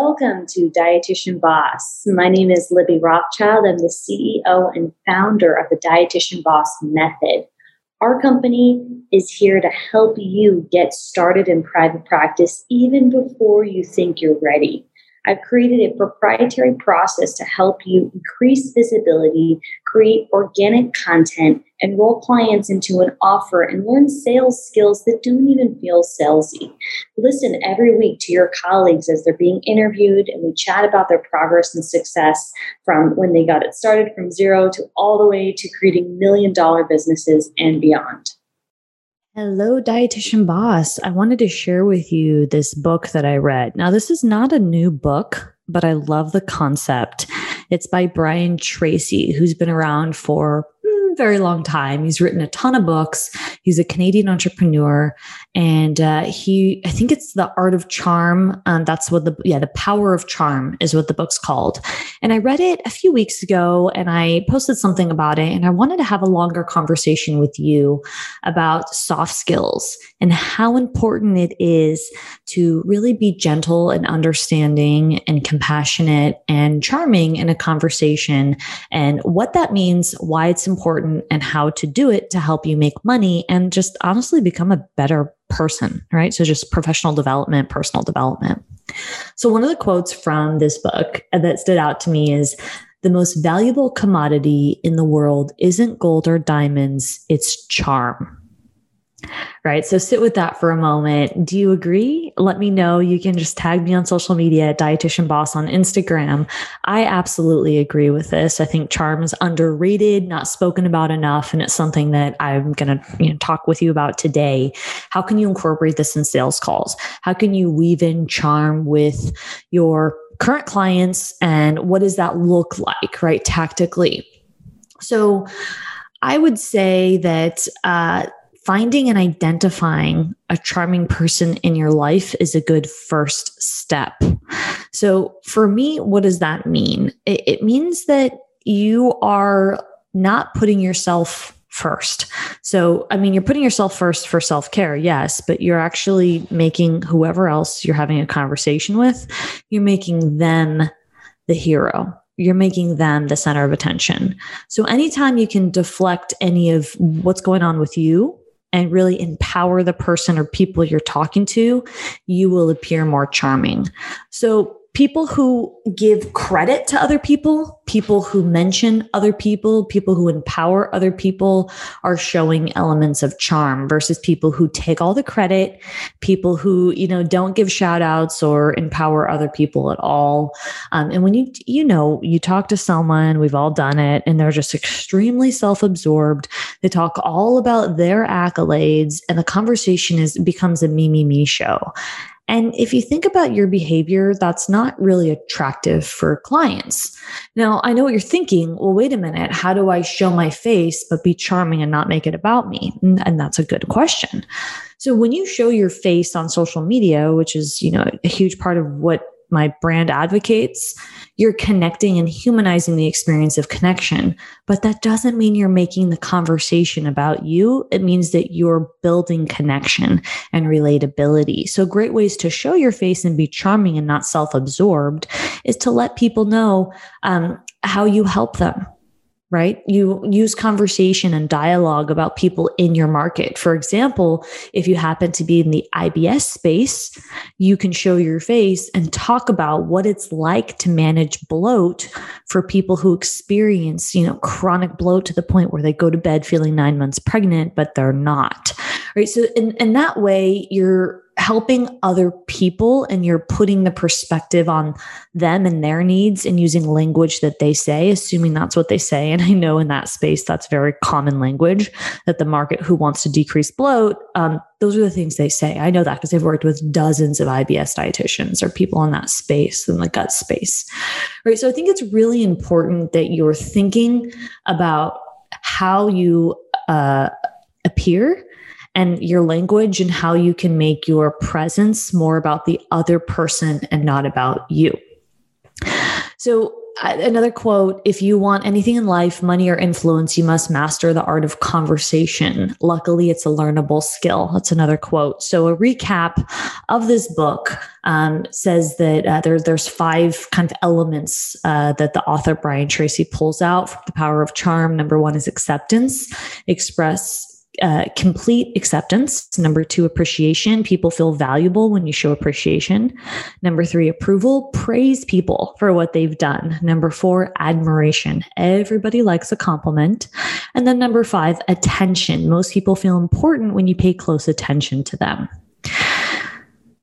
Welcome to Dietitian Boss. My name is Libby Rothschild. I'm the CEO and founder of the Dietitian Boss Method. Our company is here to help you get started in private practice even before you think you're ready. I've created a proprietary process to help you increase visibility, create organic content, enroll clients into an offer, and learn sales skills that don't even feel salesy. Listen every week to your colleagues as they're being interviewed, and we chat about their progress and success from when they got it started from zero to all the way to creating million dollar businesses and beyond. Hello, Dietitian Boss. I wanted to share with you this book that I read. Now, this is not a new book, but I love the concept. It's by Brian Tracy, who's been around for very long time. He's written a ton of books. He's a Canadian entrepreneur, and uh, he, I think it's the Art of Charm. Um, that's what the yeah, the Power of Charm is what the book's called. And I read it a few weeks ago, and I posted something about it. And I wanted to have a longer conversation with you about soft skills and how important it is to really be gentle and understanding and compassionate and charming in a conversation, and what that means, why it's important important and how to do it to help you make money and just honestly become a better person, right? So just professional development, personal development. So one of the quotes from this book that stood out to me is the most valuable commodity in the world isn't gold or diamonds, it's charm. Right. So sit with that for a moment. Do you agree? Let me know. You can just tag me on social media Dietitian Boss on Instagram. I absolutely agree with this. I think charm is underrated, not spoken about enough, and it's something that I'm going to you know, talk with you about today. How can you incorporate this in sales calls? How can you weave in charm with your current clients and what does that look like, right? Tactically. So, I would say that uh, finding and identifying a charming person in your life is a good first step. So, for me, what does that mean? It, it means that you are not putting yourself first. So, I mean, you're putting yourself first for self care, yes, but you're actually making whoever else you're having a conversation with, you're making them the hero you're making them the center of attention. So anytime you can deflect any of what's going on with you and really empower the person or people you're talking to, you will appear more charming. So people who give credit to other people, people who mention other people, people who empower other people are showing elements of charm versus people who take all the credit, people who, you know, don't give shout outs or empower other people at all. Um, and when you, you know, you talk to someone, we've all done it, and they're just extremely self absorbed. They talk all about their accolades, and the conversation is becomes a me, me, me show. And if you think about your behavior, that's not really attractive for clients. Now, I know what you're thinking. Well, wait a minute. How do I show my face, but be charming and not make it about me? And that's a good question. So when you show your face on social media, which is, you know, a huge part of what my brand advocates, you're connecting and humanizing the experience of connection. But that doesn't mean you're making the conversation about you. It means that you're building connection and relatability. So, great ways to show your face and be charming and not self absorbed is to let people know um, how you help them right? You use conversation and dialogue about people in your market. For example, if you happen to be in the IBS space, you can show your face and talk about what it's like to manage bloat for people who experience, you know, chronic bloat to the point where they go to bed feeling 9 months pregnant but they're not. Right? So in in that way you're helping other people and you're putting the perspective on them and their needs and using language that they say, assuming that's what they say. And I know in that space, that's very common language that the market who wants to decrease bloat, um, those are the things they say. I know that because they've worked with dozens of IBS dietitians or people in that space, in the gut space. Right. So I think it's really important that you're thinking about how you uh, appear and your language and how you can make your presence more about the other person and not about you. So, another quote if you want anything in life, money or influence, you must master the art of conversation. Luckily, it's a learnable skill. That's another quote. So, a recap of this book um, says that uh, there, there's five kind of elements uh, that the author Brian Tracy pulls out from the power of charm. Number one is acceptance, express uh, complete acceptance. Number two, appreciation. People feel valuable when you show appreciation. Number three, approval. Praise people for what they've done. Number four, admiration. Everybody likes a compliment. And then number five, attention. Most people feel important when you pay close attention to them.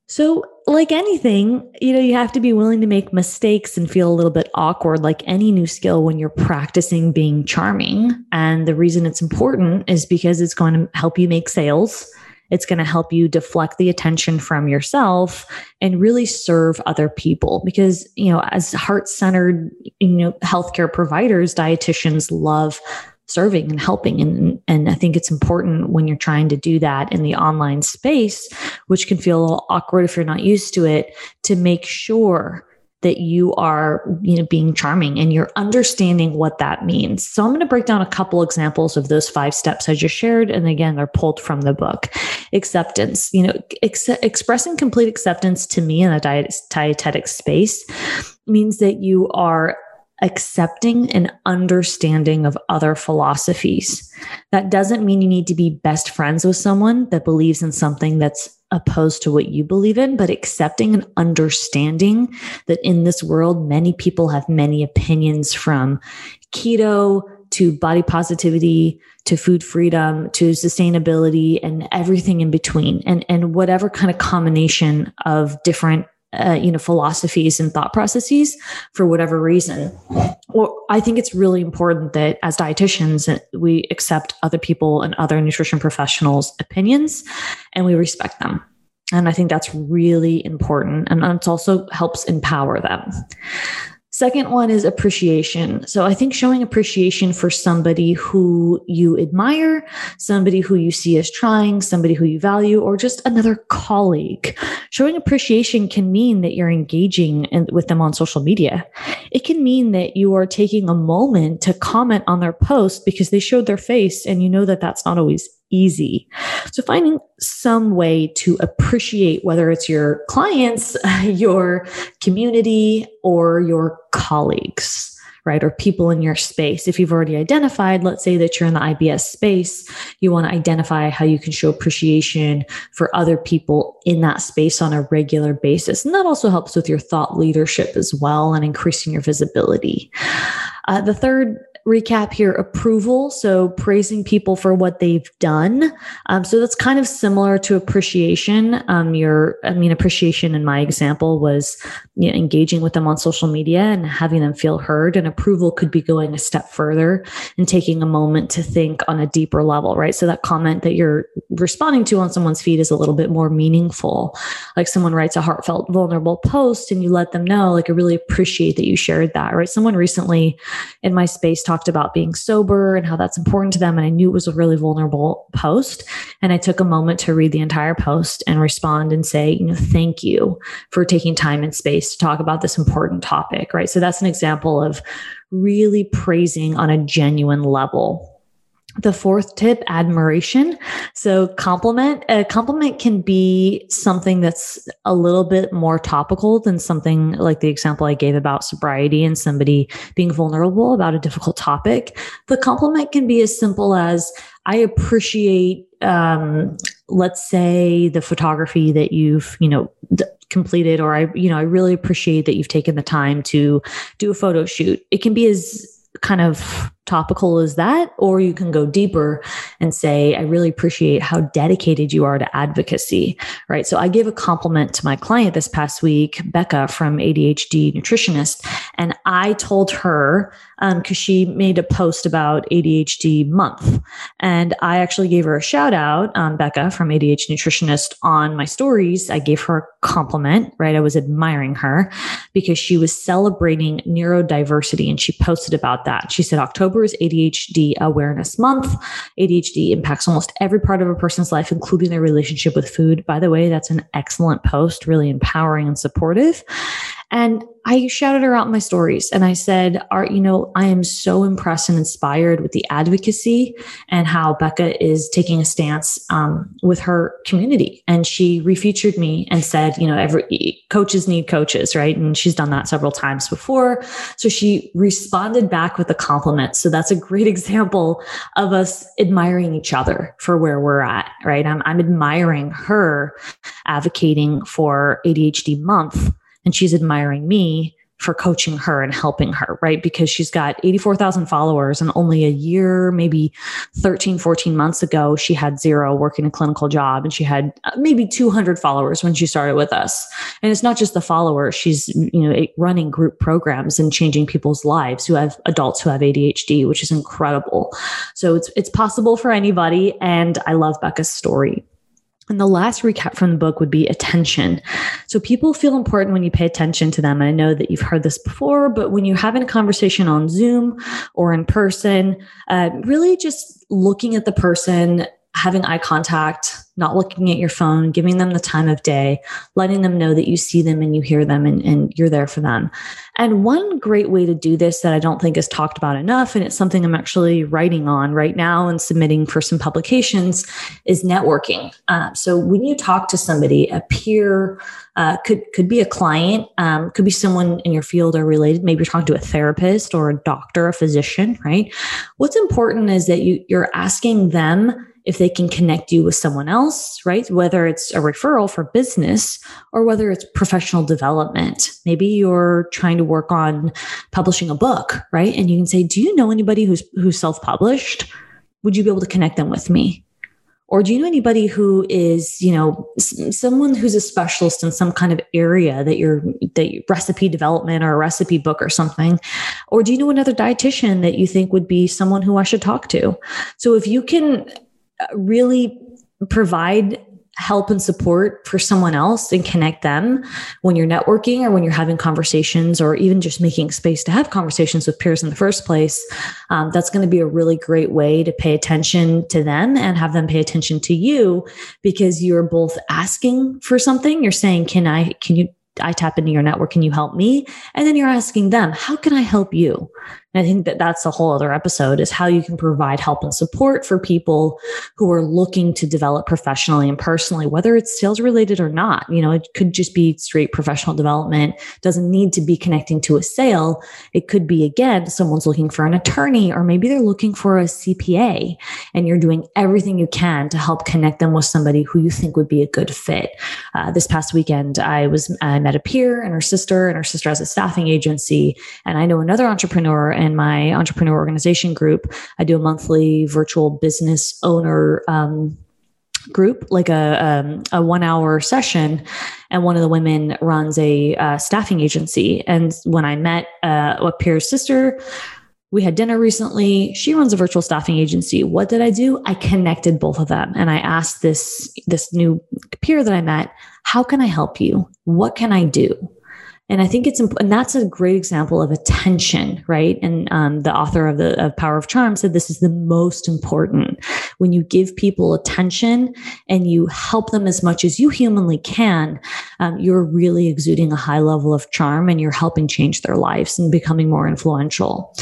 So, like anything, you know, you have to be willing to make mistakes and feel a little bit awkward, like any new skill when you're practicing being charming. And the reason it's important is because it's going to help you make sales. It's going to help you deflect the attention from yourself and really serve other people. Because, you know, as heart centered, you know, healthcare providers, dietitians love serving and helping. And and I think it's important when you're trying to do that in the online space which can feel a little awkward if you're not used to it to make sure that you are you know being charming and you're understanding what that means. So i'm going to break down a couple examples of those five steps i just shared and again they're pulled from the book. Acceptance you know ex- expressing complete acceptance to me in a diet- dietetic space means that you are accepting and understanding of other philosophies. That doesn't mean you need to be best friends with someone that believes in something that's opposed to what you believe in, but accepting and understanding that in this world, many people have many opinions from keto to body positivity to food freedom to sustainability and everything in between and and whatever kind of combination of different uh, you know philosophies and thought processes for whatever reason. Or i think it's really important that as dietitians we accept other people and other nutrition professionals opinions and we respect them. And i think that's really important. And it also helps empower them Second one is appreciation. So I think showing appreciation for somebody who you admire, somebody who you see as trying, somebody who you value, or just another colleague. Showing appreciation can mean that you're engaging in, with them on social media. It can mean that you are taking a moment to comment on their post because they showed their face and you know that that's not always easy. So finding some way to appreciate whether it's your clients, your community, or your colleagues. Right, or people in your space. If you've already identified, let's say that you're in the IBS space, you want to identify how you can show appreciation for other people in that space on a regular basis. And that also helps with your thought leadership as well and increasing your visibility. Uh, the third recap here approval. So praising people for what they've done. Um, so that's kind of similar to appreciation. Um, your, I mean, appreciation in my example was you know, engaging with them on social media and having them feel heard. And approval could be going a step further and taking a moment to think on a deeper level, right? So that comment that you're responding to on someone's feed is a little bit more meaningful. Like someone writes a heartfelt, vulnerable post and you let them know, like, I really appreciate that you shared that, right? Someone recently in my space talked talked about being sober and how that's important to them. And I knew it was a really vulnerable post. And I took a moment to read the entire post and respond and say, you know, thank you for taking time and space to talk about this important topic. Right. So that's an example of really praising on a genuine level the fourth tip, admiration. So compliment, a compliment can be something that's a little bit more topical than something like the example I gave about sobriety and somebody being vulnerable about a difficult topic. The compliment can be as simple as, I appreciate, um, let's say the photography that you've, you know, d- completed, or I, you know, I really appreciate that you've taken the time to do a photo shoot. It can be as kind of topical as that, or you can go deeper and say, I really appreciate how dedicated you are to advocacy, right? So I gave a compliment to my client this past week, Becca from ADHD Nutritionist, and I told her, because um, she made a post about ADHD month, and I actually gave her a shout out, um, Becca from ADHD Nutritionist, on my stories. I gave her a compliment, right? I was admiring her because she was celebrating neurodiversity and she posted about that. She said, October October is ADHD Awareness Month. ADHD impacts almost every part of a person's life, including their relationship with food. By the way, that's an excellent post, really empowering and supportive. And I shouted her out in my stories and I said, Art, you know, I am so impressed and inspired with the advocacy and how Becca is taking a stance um, with her community. And she refeatured me and said, you know, every coaches need coaches, right? And she's done that several times before. So she responded back with a compliment. So that's a great example of us admiring each other for where we're at, right? I'm, I'm admiring her advocating for ADHD month and she's admiring me for coaching her and helping her, right? Because she's got 84,000 followers and only a year, maybe 13, 14 months ago, she had zero working a clinical job and she had uh, maybe 200 followers when she started with us. And it's not just the followers. She's, you know, running group programs and changing people's lives who have adults who have ADHD, which is incredible. So it's, it's possible for anybody. And I love Becca's story. And the last recap from the book would be attention. So people feel important when you pay attention to them. And I know that you've heard this before, but when you're having a conversation on Zoom or in person, uh, really just looking at the person, having eye contact, not looking at your phone, giving them the time of day, letting them know that you see them and you hear them and, and you're there for them. And one great way to do this that I don't think is talked about enough, and it's something I'm actually writing on right now and submitting for some publications, is networking. Uh, so when you talk to somebody, a peer, uh, could could be a client, um, could be someone in your field or related. Maybe you're talking to a therapist or a doctor, a physician, right? What's important is that you you're asking them if they can connect you with someone else, right? Whether it's a referral for business or whether it's professional development. Maybe you're trying to work on publishing a book, right? And you can say, "Do you know anybody who's who's self-published? Would you be able to connect them with me?" Or do you know anybody who is, you know, someone who's a specialist in some kind of area that you're that you, recipe development or a recipe book or something? Or do you know another dietitian that you think would be someone who I should talk to? So if you can really provide help and support for someone else and connect them when you're networking or when you're having conversations or even just making space to have conversations with peers in the first place um, that's going to be a really great way to pay attention to them and have them pay attention to you because you're both asking for something you're saying can i can you I tap into your network. Can you help me? And then you're asking them, how can I help you? And I think that that's a whole other episode is how you can provide help and support for people who are looking to develop professionally and personally, whether it's sales related or not. You know, it could just be straight professional development, doesn't need to be connecting to a sale. It could be, again, someone's looking for an attorney, or maybe they're looking for a CPA and you're doing everything you can to help connect them with somebody who you think would be a good fit. Uh, this past weekend, I was, I met a peer and her sister, and her sister has a staffing agency. And I know another entrepreneur in my entrepreneur organization group, I do a monthly virtual business owner um, group, like a um, a one hour session, and one of the women runs a uh, staffing agency. And when I met uh, a peer's sister, we had dinner recently. She runs a virtual staffing agency. What did I do? I connected both of them, and I asked this this new peer that I met, "How can I help you? What can I do?" And I think it's and that's a great example of attention, right? And um, the author of the of Power of Charm said this is the most important when you give people attention and you help them as much as you humanly can. Um, you're really exuding a high level of charm, and you're helping change their lives and becoming more influential.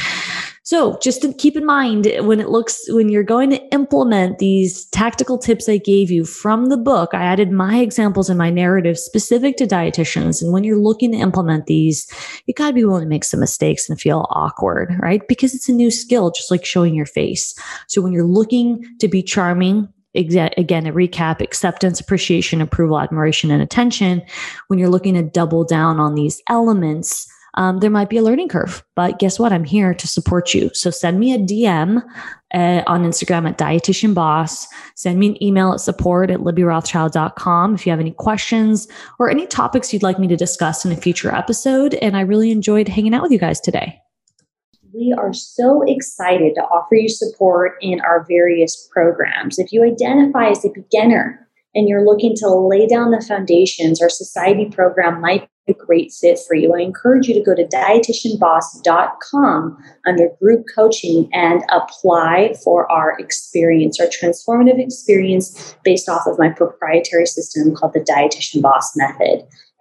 So just to keep in mind when it looks, when you're going to implement these tactical tips I gave you from the book, I added my examples and my narrative specific to dietitians. And when you're looking to implement these, you got to be willing to make some mistakes and feel awkward, right? Because it's a new skill, just like showing your face. So when you're looking to be charming, again, a recap acceptance, appreciation, approval, admiration, and attention. When you're looking to double down on these elements, um, there might be a learning curve. But guess what? I'm here to support you. So send me a DM uh, on Instagram at dietitian boss. Send me an email at support at libbyrothschild.com if you have any questions or any topics you'd like me to discuss in a future episode. And I really enjoyed hanging out with you guys today. We are so excited to offer you support in our various programs. If you identify as a beginner, and you're looking to lay down the foundations, our society program might be a great fit for you. I encourage you to go to dietitianboss.com under group coaching and apply for our experience, our transformative experience based off of my proprietary system called the Dietitian Boss Method.